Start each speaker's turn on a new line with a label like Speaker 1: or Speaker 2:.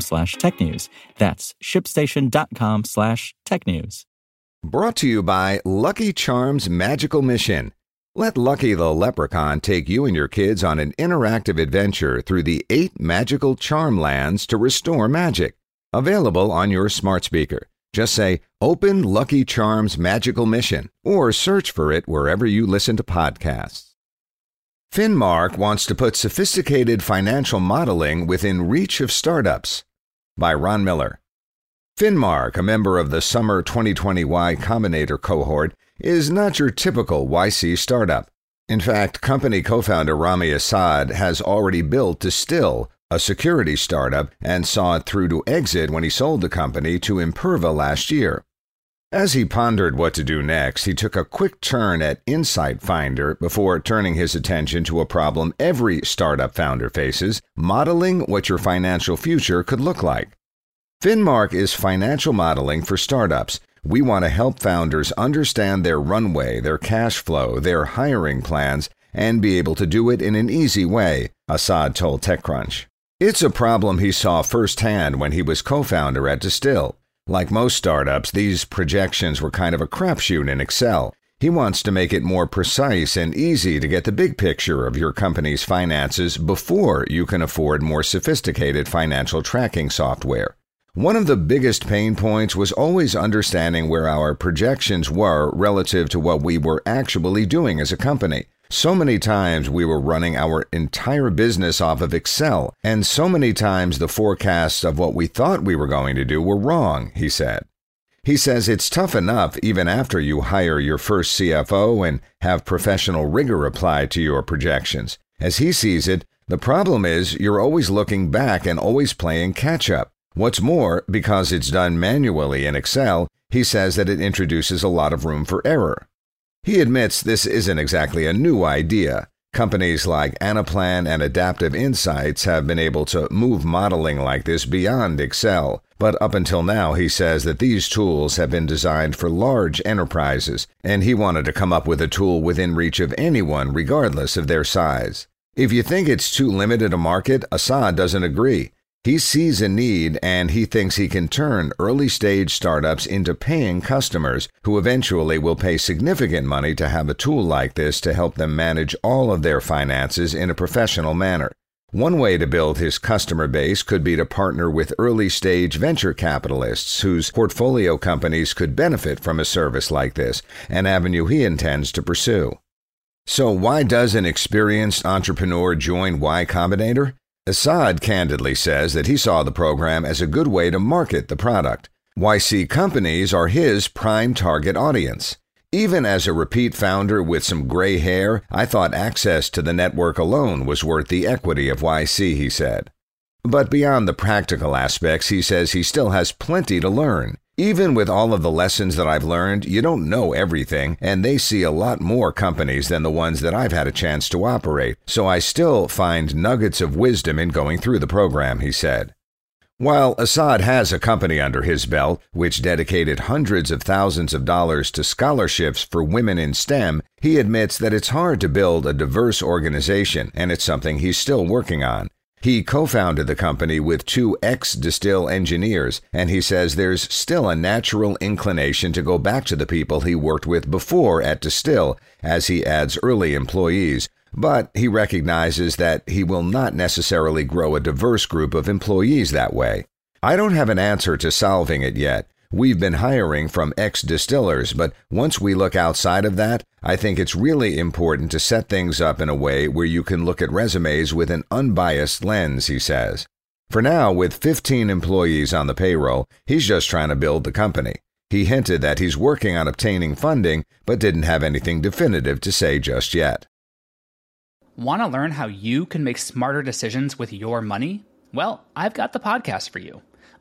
Speaker 1: slash technews. That's shipstation.com slash technews.
Speaker 2: Brought to you by Lucky Charms Magical Mission. Let Lucky the Leprechaun take you and your kids on an interactive adventure through the eight magical charm lands to restore magic. Available on your smart speaker. Just say, Open Lucky Charms Magical Mission, or search for it wherever you listen to podcasts. Finmark wants to put sophisticated financial modeling within reach of startups. By Ron Miller. Finmark, a member of the Summer 2020 Y Combinator cohort, is not your typical YC startup. In fact, company co founder Rami Essaid has already built Distil, a security startup, and saw it through to exit when he sold the company to Imperva last year. As he pondered what to do next, he took a quick turn at Insight Finder before turning his attention to a problem every startup founder faces modeling what your financial future could look like. Finmark is financial modeling for startups. We want to help founders understand their runway, their cash flow, their hiring plans, and be able to do it in an easy way, Essaid told TechCrunch. It's a problem he saw firsthand when he was co founder at Distil. Like most startups, these projections were kind of a crapshoot in Excel. He wants to make it more precise and easy to get the big picture of your company's finances before you can afford more sophisticated financial tracking software. One of the biggest pain points was always understanding where our projections were relative to what we were actually doing as a company. So many times we were running our entire business off of Excel, and so many times the forecasts of what we thought we were going to do were wrong, he said. He says it's tough enough even after you hire your first CFO and have professional rigor applied to your projections. As he sees it, the problem is you're always looking back and always playing catch up. What's more, because it's done manually in Excel, he says that it introduces a lot of room for error. He admits this isn't exactly a new idea. Companies like Anaplan and Adaptive Insights have been able to move modeling like this beyond Excel, but up until now he says that these tools have been designed for large enterprises, and he wanted to come up with a tool within reach of anyone regardless of their size. If you think it's too limited a market, Essaid doesn't agree. He sees a need and he thinks he can turn early stage startups into paying customers who eventually will pay significant money to have a tool like this to help them manage all of their finances in a professional manner. One way to build his customer base could be to partner with early stage venture capitalists whose portfolio companies could benefit from a service like this, an avenue he intends to pursue. So, why does an experienced entrepreneur join Y Combinator? Essaid candidly says that he saw the program as a good way to market the product. YC companies are his prime target audience. Even as a repeat founder with some gray hair, I thought access to the network alone was worth the equity of YC, he said. But beyond the practical aspects, he says he still has plenty to learn. Even with all of the lessons that I've learned, you don't know everything, and they see a lot more companies than the ones that I've had a chance to operate, so I still find nuggets of wisdom in going through the program, he said. While Essaid has a company under his belt, which dedicated hundreds of thousands of dollars to scholarships for women in STEM, he admits that it's hard to build a diverse organization, and it's something he's still working on. He co founded the company with two ex Distil engineers, and he says there's still a natural inclination to go back to the people he worked with before at Distil as he adds early employees. But he recognizes that he will not necessarily grow a diverse group of employees that way. I don't have an answer to solving it yet, We've been hiring from ex distillers, but once we look outside of that, I think it's really important to set things up in a way where you can look at resumes with an unbiased lens, he says. For now, with 15 employees on the payroll, he's just trying to build the company. He hinted that he's working on obtaining funding, but didn't have anything definitive to say just yet.
Speaker 3: Want to learn how you can make smarter decisions with your money? Well, I've got the podcast for you.